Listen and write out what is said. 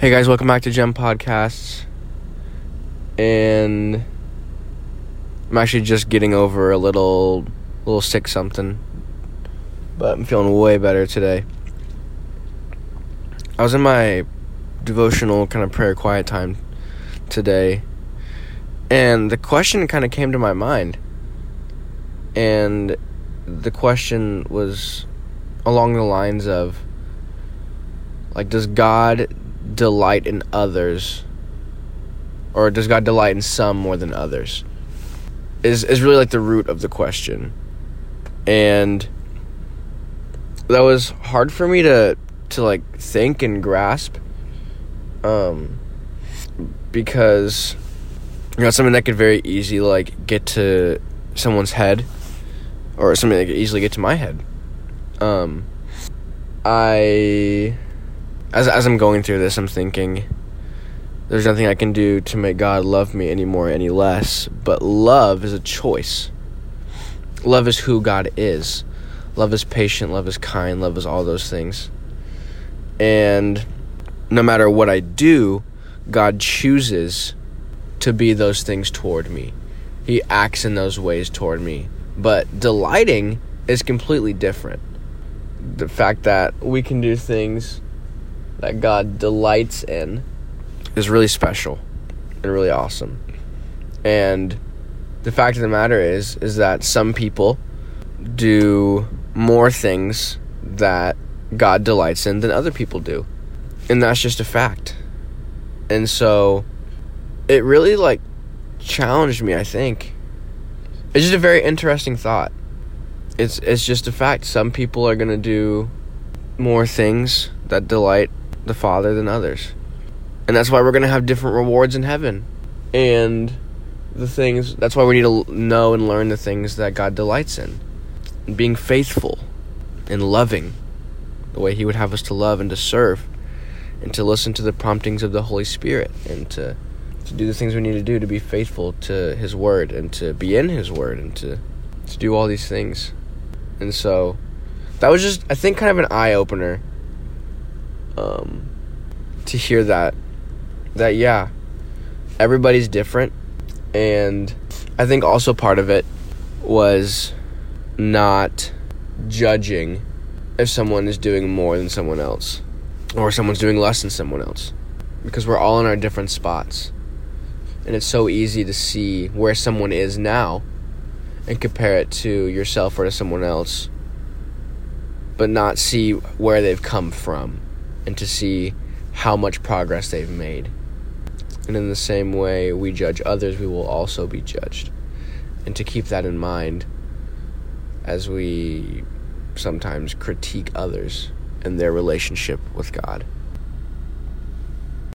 Hey guys, welcome back to Gem Podcasts. And I'm actually just getting over a little little sick something. But I'm feeling way better today. I was in my devotional kind of prayer quiet time today. And the question kind of came to my mind. And the question was along the lines of like does God delight in others or does God delight in some more than others? Is is really like the root of the question. And that was hard for me to to like think and grasp um because you know something that could very easily like get to someone's head or something that could easily get to my head um i as as i'm going through this i'm thinking there's nothing i can do to make god love me anymore any less but love is a choice. Love is who god is. Love is patient love is kind love is all those things. And no matter what i do god chooses to be those things toward me. He acts in those ways toward me. But delighting is completely different. The fact that we can do things that God delights in is really special and really awesome. And the fact of the matter is is that some people do more things that God delights in than other people do. And that's just a fact. And so it really like challenged me, I think. It's just a very interesting thought it's it's just a fact. Some people are gonna do more things that delight the Father than others, and that's why we're gonna have different rewards in heaven. And the things that's why we need to know and learn the things that God delights in, and being faithful, and loving, the way He would have us to love and to serve, and to listen to the promptings of the Holy Spirit, and to to do the things we need to do to be faithful to His Word and to be in His Word and to to do all these things. And so that was just I think kind of an eye opener um to hear that that yeah, everybody's different and I think also part of it was not judging if someone is doing more than someone else or someone's doing less than someone else because we're all in our different spots. And it's so easy to see where someone is now and compare it to yourself or to someone else, but not see where they've come from and to see how much progress they've made. And in the same way we judge others, we will also be judged. And to keep that in mind as we sometimes critique others and their relationship with God.